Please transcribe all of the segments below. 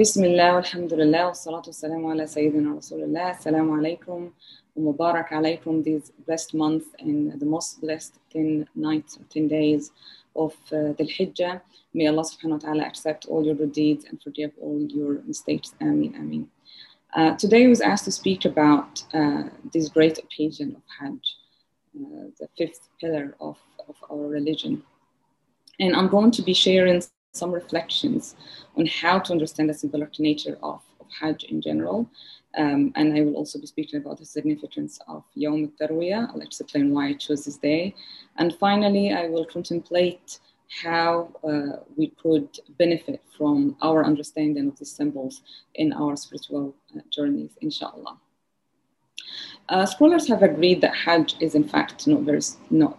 بسم الله والحمد لله والصلاة والسلام على سيدنا رسول الله السلام عليكم ومبارك عليكم these blessed month and the most blessed 10 nights or 10 days of uh, the Hijjah. May Allah subhanahu wa ta'ala accept all your good deeds and forgive all your mistakes. Ameen, ameen. Uh, today I was asked to speak about uh, this great occasion of Hajj, uh, the fifth pillar of, of our religion. And I'm going to be sharing some reflections on how to understand the symbolic nature of, of Hajj in general. Um, and I will also be speaking about the significance of Yom al-Tarwiyah. I'll explain why I chose this day. And finally, I will contemplate how uh, we could benefit from our understanding of these symbols in our spiritual uh, journeys, inshallah. Uh, scholars have agreed that Hajj is in fact not very not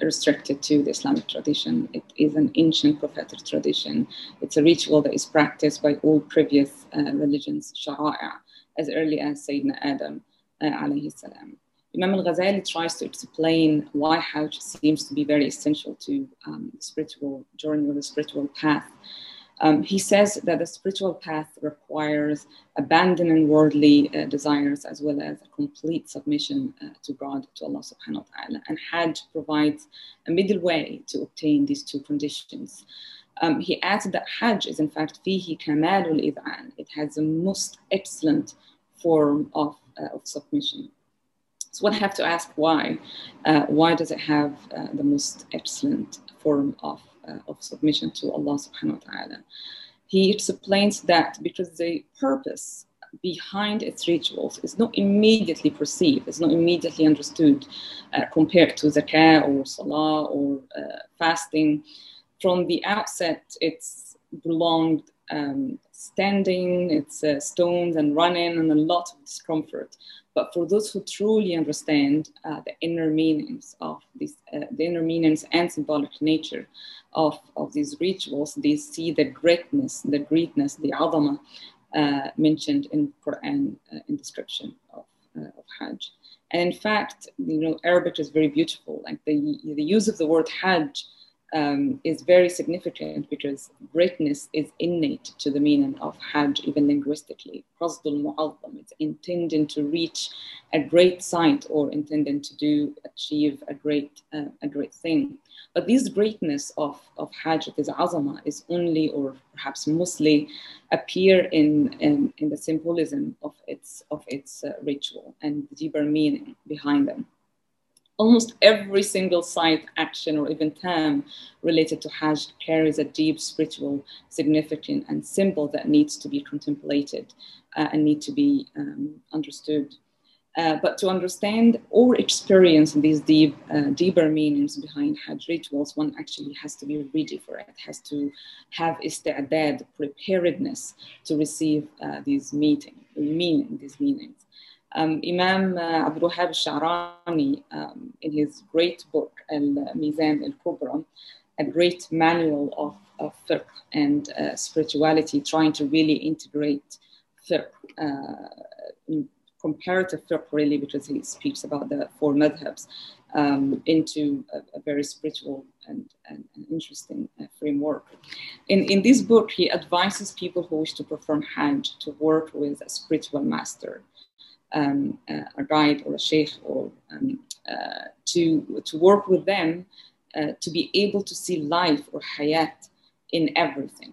restricted to the Islamic tradition. It is an ancient prophetic tradition. It's a ritual that is practiced by all previous uh, religions, shara'a, as early as Sayyidina Adam uh, alayhi salam. Imam al-Ghazali tries to explain why Hajj seems to be very essential to um, the spiritual journey or the spiritual path. Um, he says that the spiritual path requires abandoning worldly uh, desires as well as a complete submission uh, to God, to Allah subhanahu wa ta'ala. And Hajj provides a middle way to obtain these two conditions. Um, he adds that Hajj is in fact fihi kamalul id'an. It has the most excellent form of, uh, of submission. So one have to ask why. Uh, why does it have uh, the most excellent form of of submission to Allah subhanahu wa ta'ala. He explains that because the purpose behind its rituals is not immediately perceived, it's not immediately understood uh, compared to zakah or salah or uh, fasting. From the outset, it's belonged um, standing, it's uh, stones and running and a lot of discomfort. But for those who truly understand uh, the inner meanings of this, uh, the inner meanings and symbolic nature of, of these rituals, they see the greatness, the greatness, the adama uh, mentioned in Quran uh, in description of, uh, of Hajj. And in fact, you know, Arabic is very beautiful. Like the, the use of the word Hajj um, is very significant because greatness is innate to the meaning of Hajj, even linguistically. Qasdul Mu'azzam, it's intending to reach a great site or intending to do, achieve a great, uh, a great thing. But this greatness of, of Hajj, this azama, is only or perhaps mostly appear in, in, in the symbolism of its, of its uh, ritual and the deeper meaning behind them almost every single site, action, or even term related to Hajj carries a deep spiritual significance and symbol that needs to be contemplated uh, and need to be um, understood. Uh, but to understand or experience these deep, uh, deeper meanings behind Hajj rituals, one actually has to be ready for it, has to have istidad, preparedness to receive uh, these meeting, meaning, these meanings. Um, Imam uh, Abdul Wahab al-Sha'rani, um, in his great book, Al-Mizan al-Kubra, a great manual of, of fiqh and uh, spirituality, trying to really integrate fiqh, uh, comparative fiqh really, because he speaks about the four madhabs, um, into a, a, very spiritual and, and, and interesting uh, framework. In, in this book, he advises people who wish to perform Hajj to work with a spiritual master um, uh, a guide or a sheikh or um, uh, to, to work with them uh, to be able to see life or hayat in everything.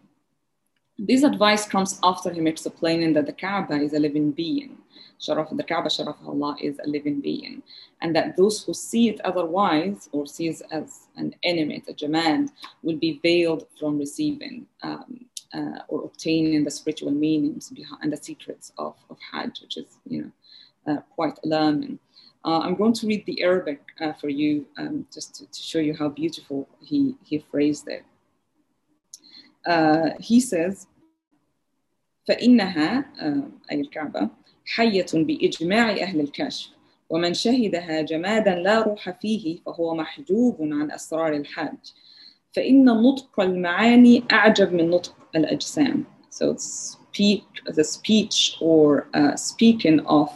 This advice comes after him explaining that the Kaaba is a living being. Sharaf, the Kaaba, Sharaf Allah, is a living being. And that those who see it otherwise or see it as an enemy, a jamad, will be veiled from receiving um, uh, or obtaining the spiritual meanings behind and the secrets of, of Hajj, which is, you know, quite alarming. Uh, I'm going to read the Arabic uh, for you um, just to, to, show you how beautiful he, he phrased it. he says, فإنها أي الكعبة حية بإجماع أهل الكشف ومن شهدها جمادا لا روح فيه فهو محجوب عن أسرار الحج فإن نطق المعاني أعجب من نطق الأجسام So speak, the speech or uh, speaking of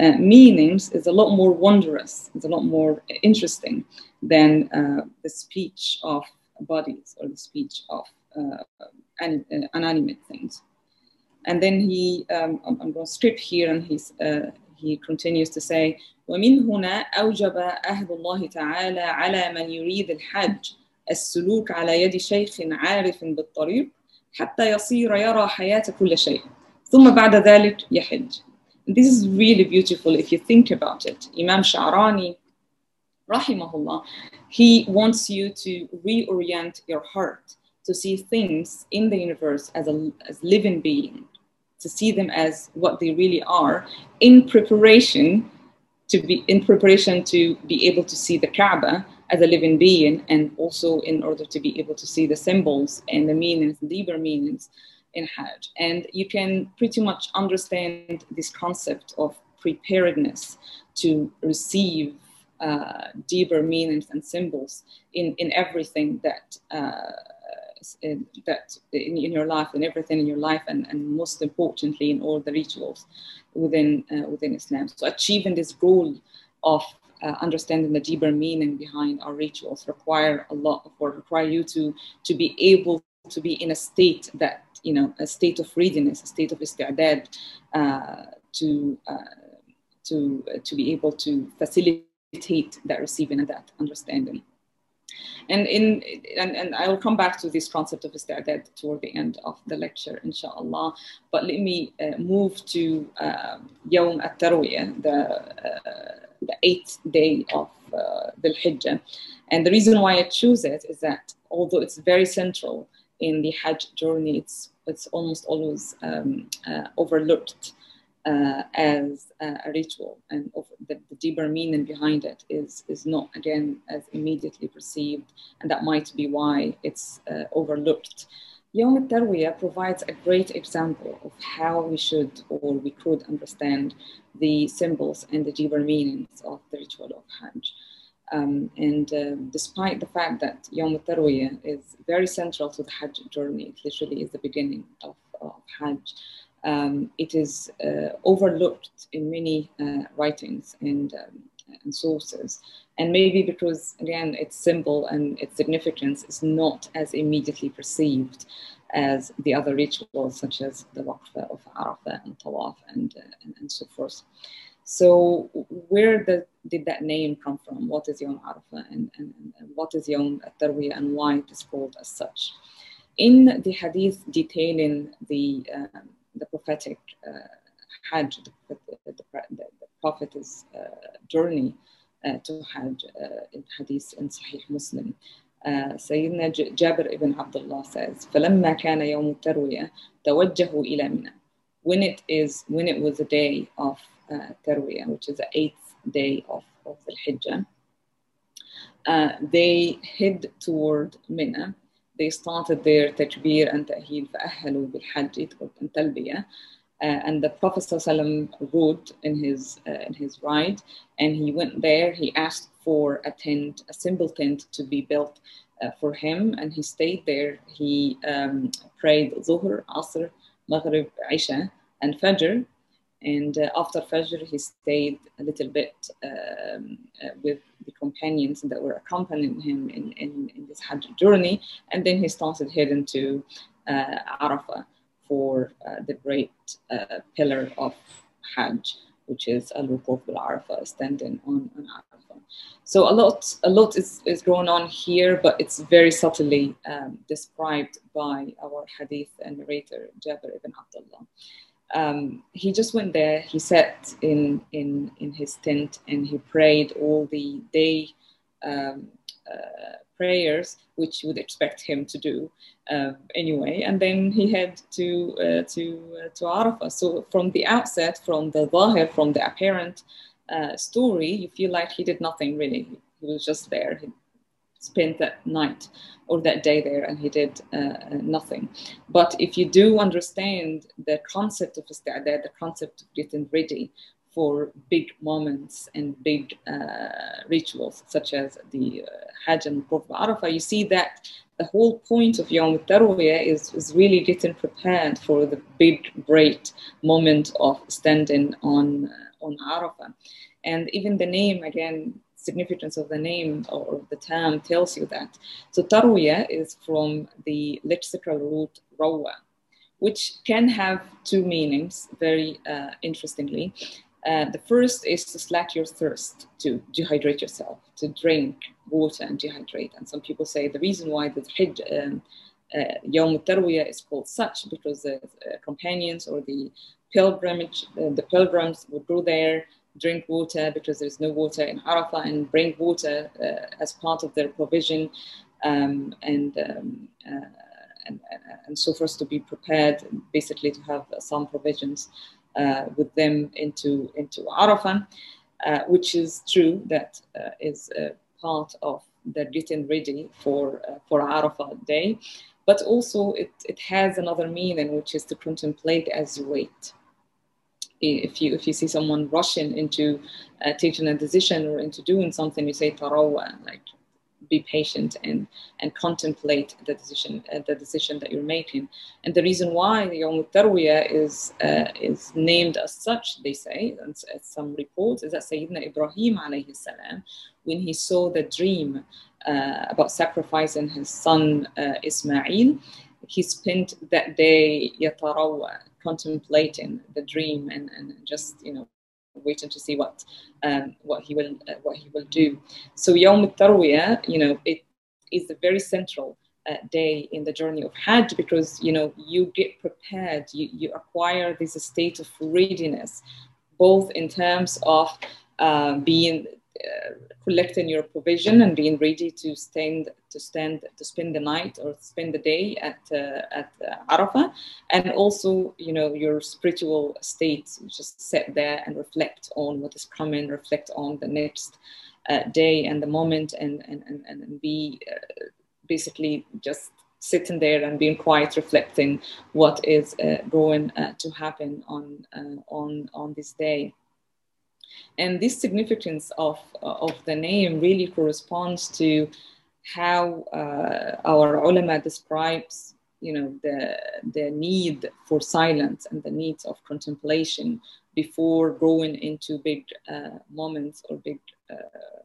uh, meanings is a lot more wondrous, it's a lot more interesting than uh, the speech of bodies or the speech of uh, inanimate things. And then he, um, I'm, I'm going to skip here, and he's, uh, he continues to say, ومن هنا أوجب أهل الله تعالى على من يريد الحج السلوك على يد شيخ عارف بالطريق حتى يصير يرى حياة كل شيء ثم بعد ذلك يحج. this is really beautiful if you think about it. Imam Sha'rani, rahimahullah, he wants you to reorient your heart to see things in the universe as a as living being, to see them as what they really are in preparation to be in preparation to be able to see the Kaaba as a living being and also in order to be able to see the symbols and the meanings, deeper meanings in Hajj. And you can pretty much understand this concept of preparedness to receive uh, deeper meanings and symbols in, in everything that uh, that in, in, your life and everything in your life and, and most importantly in all the rituals within uh, within Islam. So achieving this goal of uh, understanding the deeper meaning behind our rituals require a lot of work, require you to to be able to be in a state that you know a state of readiness, a state of isti'dad uh, to uh, to to be able to facilitate that receiving and that understanding. And in and, and I will come back to this concept of isti'dad toward the end of the lecture, inshallah. But let me uh, move to uh, Yawm at-Tarwiyah, the, uh, the eighth day of uh, Dhul Hijjah. And the reason why I choose it is that although it's very central in the Hajj journey, it's, it's almost always um, uh, overlooked uh, as a ritual, and the, the, deeper meaning behind it is is not again as immediately perceived, and that might be why it's uh, overlooked. Yom al-Tarwiyah provides a great example of how we should or we could understand the symbols and the deeper meanings of the ritual of Hajj. Um, and uh, despite the fact that Yom al-Tarwiyah is very central to the Hajj journey, it literally is the beginning of, of Hajj, um, it is uh, overlooked in many uh, writings and, um, and, sources. And maybe because, again, its symbol and its significance is not as immediately perceived as the other rituals, such as the Waqfa of Arafah and Tawaf and, uh, and, and, so forth. So, where the, did that name come from? What is Yom Arafah and, and, and what is Yom Tarwiyah and why it is called as such? In the hadith detailing the um, the prophetic uh, Hajj, the, the, the, the prophet's uh, journey uh, to Hajj in Hadith in Sahih Muslim. سيدنا جابر ibn Abdullah says فلما كان يوم التروية توجهوا إلى منى when it is when it was the day of uh, uh, Tarwiyah, which is the eighth day of, of Dhul Hijjah. Uh, they head toward Mina. They started their takbir and ta'heed فأهلوا بالحج and talbiyah. Uh, and the Prophet ﷺ rode in his uh, in his ride, and he went there. He asked for a tent, a simple tent, to be built uh, for him, and he stayed there. He um, prayed Zuhr, Asr, Maghrib, Isha, and Fajr, and uh, after Fajr, he stayed a little bit um, uh, with the companions that were accompanying him in, in, in, this Hajj journey. And then he started heading to uh, Arafah for uh, the great uh, pillar of Hajj, which is Al Wukuf al Arafah, standing on, on Arafah. So a lot, a lot is, is going on here, but it's very subtly um, described by our hadith and narrator, Jabir ibn Abdullah um, he just went there. He sat in in in his tent and he prayed all the day um, uh, prayers, which you would expect him to do uh, anyway. And then he had to uh, to uh, to Arafah. So from the outset, from the zahir, from the apparent uh, story, you feel like he did nothing really. He was just there. He spent that night or that day there and he did uh, nothing. But if you do understand the concept of isti'dad, the concept of getting ready for big moments and big uh, rituals, such as the uh, Hajj and Wukuf Arafah, you see that the whole point of Yom Tarwiyah is, is really getting prepared for the big, great moment of standing on, uh, on Arafah. And even the name, again, significance of the name or the term tells you that. So tarwiya is from the lexical root rawa, which can have two meanings very uh, interestingly. Uh, the first is to slack your thirst, to dehydrate yourself, to drink water and dehydrate. And some people say the reason why the Hajj, um, uh, Yawm al is called such because the uh, companions or the pilgrimage, uh, the pilgrims would go there, drink water because there's no water in Arafah, and bring water uh, as part of their provision, um, and, um, uh, and and so for us to be prepared, basically to have some provisions uh, with them into into Arafah, uh, which is true. That uh, is part of the getting ready for for Arafah day, but also it it has another meaning, which is to contemplate as you wait if you if you see someone rushing into uh, taking a decision or into doing something, you say tarawwa, like be patient and and contemplate the decision uh, the decision that you're making. And the reason why the Yom Tarwiyah is uh, is named as such, they say, and some reports, is that Sayyidina Ibrahim alayhi salam, when he saw the dream uh, about sacrificing his son uh, Ismail, he spent that day yatarawa, contemplating the dream and, and just you know waiting to see what um, what he will uh, what he will do. So Yawm al you know, it is a very central uh, day in the journey of Hajj because you know you get prepared, you, you acquire this state of readiness, both in terms of uh, being collecting your provision and being ready to stand to stand to spend the night or spend the day at uh, at uh, Arafah, and also you know your spiritual state. Just sit there and reflect on what is coming, reflect on the next uh, day and the moment, and and and, and be uh, basically just sitting there and being quiet, reflecting what is uh, going to happen on on on this day. And this significance of, uh, of the name really corresponds to how uh, our ulama describes you know the the need for silence and the needs of contemplation before going into big uh, moments or big uh,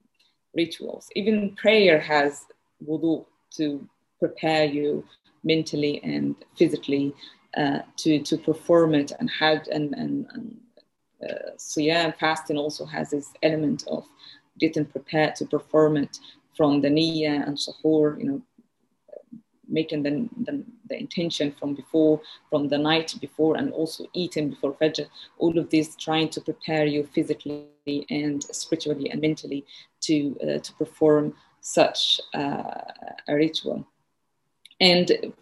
rituals. Even prayer has wudu to prepare you mentally and physically uh, to to perform it and had and, and, and uh, Siyam fasting also has this element of getting prepared to perform it from the niyyah and suhoor, you know, making the, the, the, intention from before, from the night before, and also eating before Fajr. All of this trying to prepare you physically and spiritually and mentally to, uh, to perform such uh, a ritual. And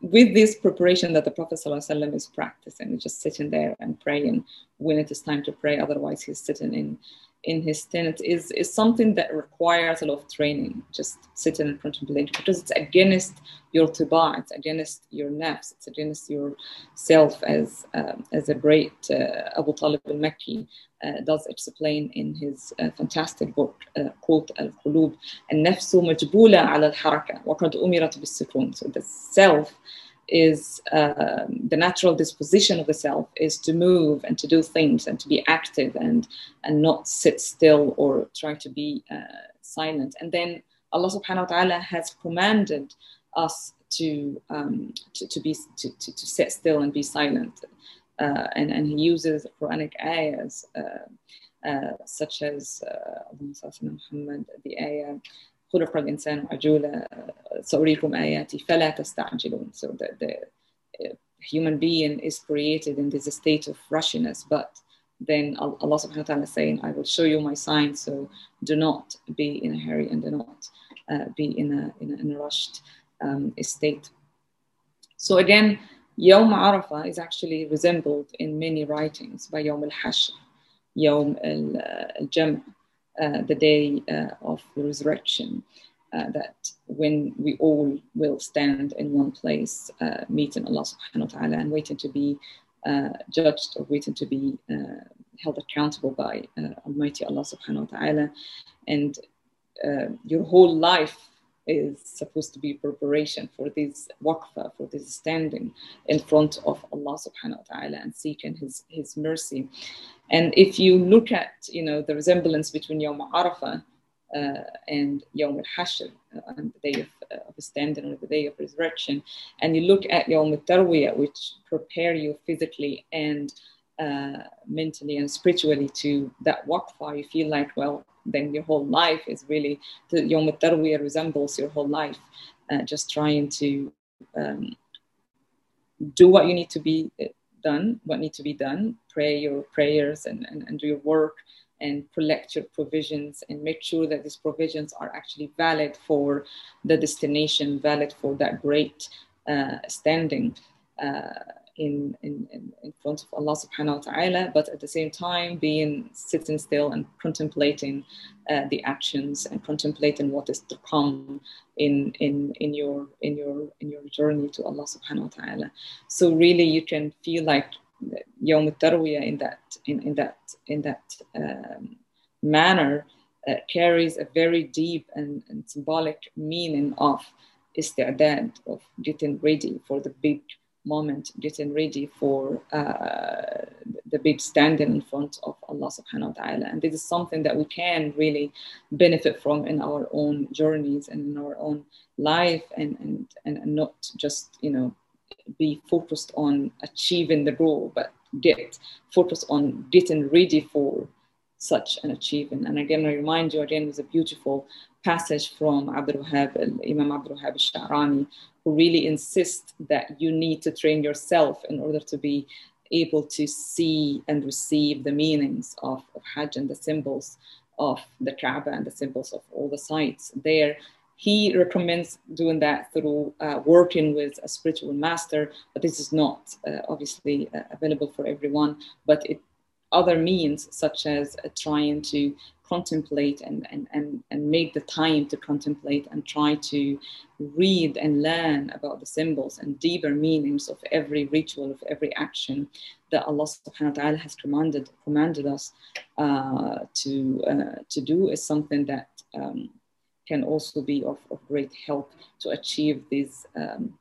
with this preparation that the Prophet ﷺ is practicing, just sitting there and praying when it is time to pray, otherwise he's sitting in in his tenets is, is something that requires a lot of training, just sitting in front of the contemplating, because it's against your tiba, it's against your nafs, it's against yourself, as um, as the great uh, Abu Talib al-Makki uh, does explain in his uh, fantastic book, uh, "Qut al-Qulub, and nafsu majbula ala al-haraka, wa qad umirat bis So the self is um, the natural disposition of the self is to move and to do things and to be active and and not sit still or try to be uh, silent. And then allah subhanahu wa ta'ala has commanded us to um, to, to be to, to, to, sit still and be silent. Uh, and and he uses quranic ayahs uh, uh such as uh, the ayah خلق الإنسان عجولا سأريكم آياتي فلا تستعجلون so the, the human being is created in this state of rushiness but then Allah subhanahu wa ta'ala is saying I will show you my signs so do not be in a hurry and do not uh, be in a, in a, in a rushed um, state so again Yawm Arafah is actually resembled in many writings by Yawm al-Hashr Yawm al-Jam' Uh, Uh, the day uh, of the resurrection. Uh, that when we all will stand in one place, uh, meeting Allah subhanahu wa ta'ala and waiting to be uh, judged or waiting to be held accountable by Almighty Allah subhanahu wa ta'ala. And your whole life is supposed to be preparation for this waqfa, for this standing in front of Allah subhanahu wa ta'ala and seeking his, his mercy. And if you look at, you know, the resemblance between Yawm Arafah uh, and Yawm al-Hashr, uh, the day of, uh, of standing or the day of resurrection, and you look at Yawm al-Tarwiyah, which prepare you physically and uh, mentally and spiritually to that waqfa, you feel like, well, then your whole life is really, the Yawm al-Tarwiyah resembles your whole life, uh, just trying to um, do what you need to be uh, done, what need to be done, pray your prayers and, and, and do your work, and collect your provisions and make sure that these provisions are actually valid for the destination, valid for that great uh, standing. Uh, in, in, in front of Allah subhanahu wa ta'ala, but at the same time being sitting still and contemplating uh, the actions and contemplating what is to come in, in, in, your, in, your, in your journey to Allah subhanahu wa ta'ala. So really you can feel like Yawm Tarwiyah in that in, in that in that um, manner uh, carries a very deep and, and symbolic meaning of istidad of getting ready for the big moment, getting ready for uh, the big standing in front of Allah subhanahu wa ta'ala. And this is something that we can really benefit from in our own journeys and in our own life and, and, and not just, you know, be focused on achieving the goal, but get focused on getting ready for such an achievement. And again, I remind you again, there's a beautiful passage from Abdul Wahab, Imam Abdul Wahab al-Sha'rani, who really insist that you need to train yourself in order to be able to see and receive the meanings of, of Hajj and the symbols of the Kaaba and the symbols of all the sites there he recommends doing that through uh, working with a spiritual master, but this is not uh, obviously uh, available for everyone. But it, other means, such as uh, trying to contemplate and, and, and, and make the time to contemplate and try to read and learn about the symbols and deeper meanings of every ritual, of every action that Allah subhanahu wa ta'ala has commanded, commanded us uh, to, uh, to do is something that um, can also be of, of great help to achieve this um,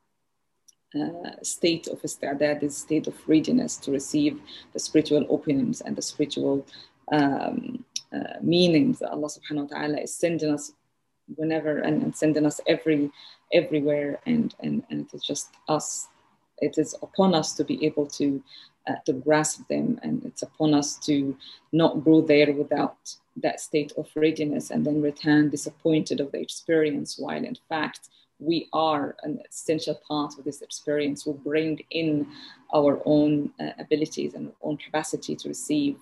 uh, state of istidad, this state of readiness to receive the spiritual openings and the spiritual um, uh, meanings that Allah subhanahu wa ta'ala is sending us whenever and, and, sending us every everywhere and, and and it is just us it is upon us to be able to uh, to grasp them and it's upon us to not go there without that state of readiness and then return disappointed of the experience, while in fact we are an essential part of this experience. We bring in our own uh, abilities and our own capacity to receive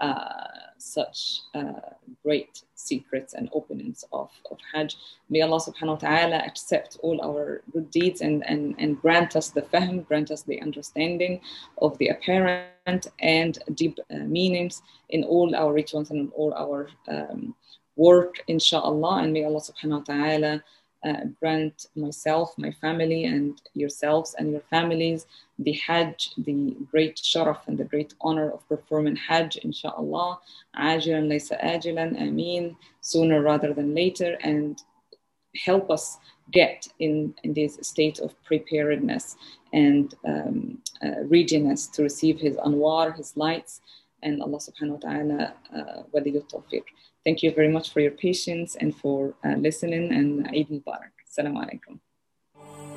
uh, such uh, great secrets and openings of, of Hajj. May Allah subhanahu wa ta'ala accept all our good deeds and, and, and grant us the fahm, grant us the understanding of the apparent and deep uh, meanings in all our rituals and in all our um, work, inshallah. And may Allah subhanahu wa ta'ala uh, grant myself, my family, and yourselves and your families the Hajj, the great sharaf and the great honor of performing Hajj, inshallah. Ajilan laysa ajilan, ameen, sooner rather than later, and help us get in, in this state of preparedness and um, uh, readiness to receive His anwar, His lights, and Allah subhanahu wa ta'ala uh, tawfiq. Thank you very much for your patience and for uh, listening and Eid Mubarak. Assalamu alaikum.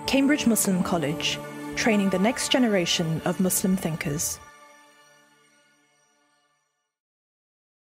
Cambridge Muslim College, training the next generation of Muslim thinkers.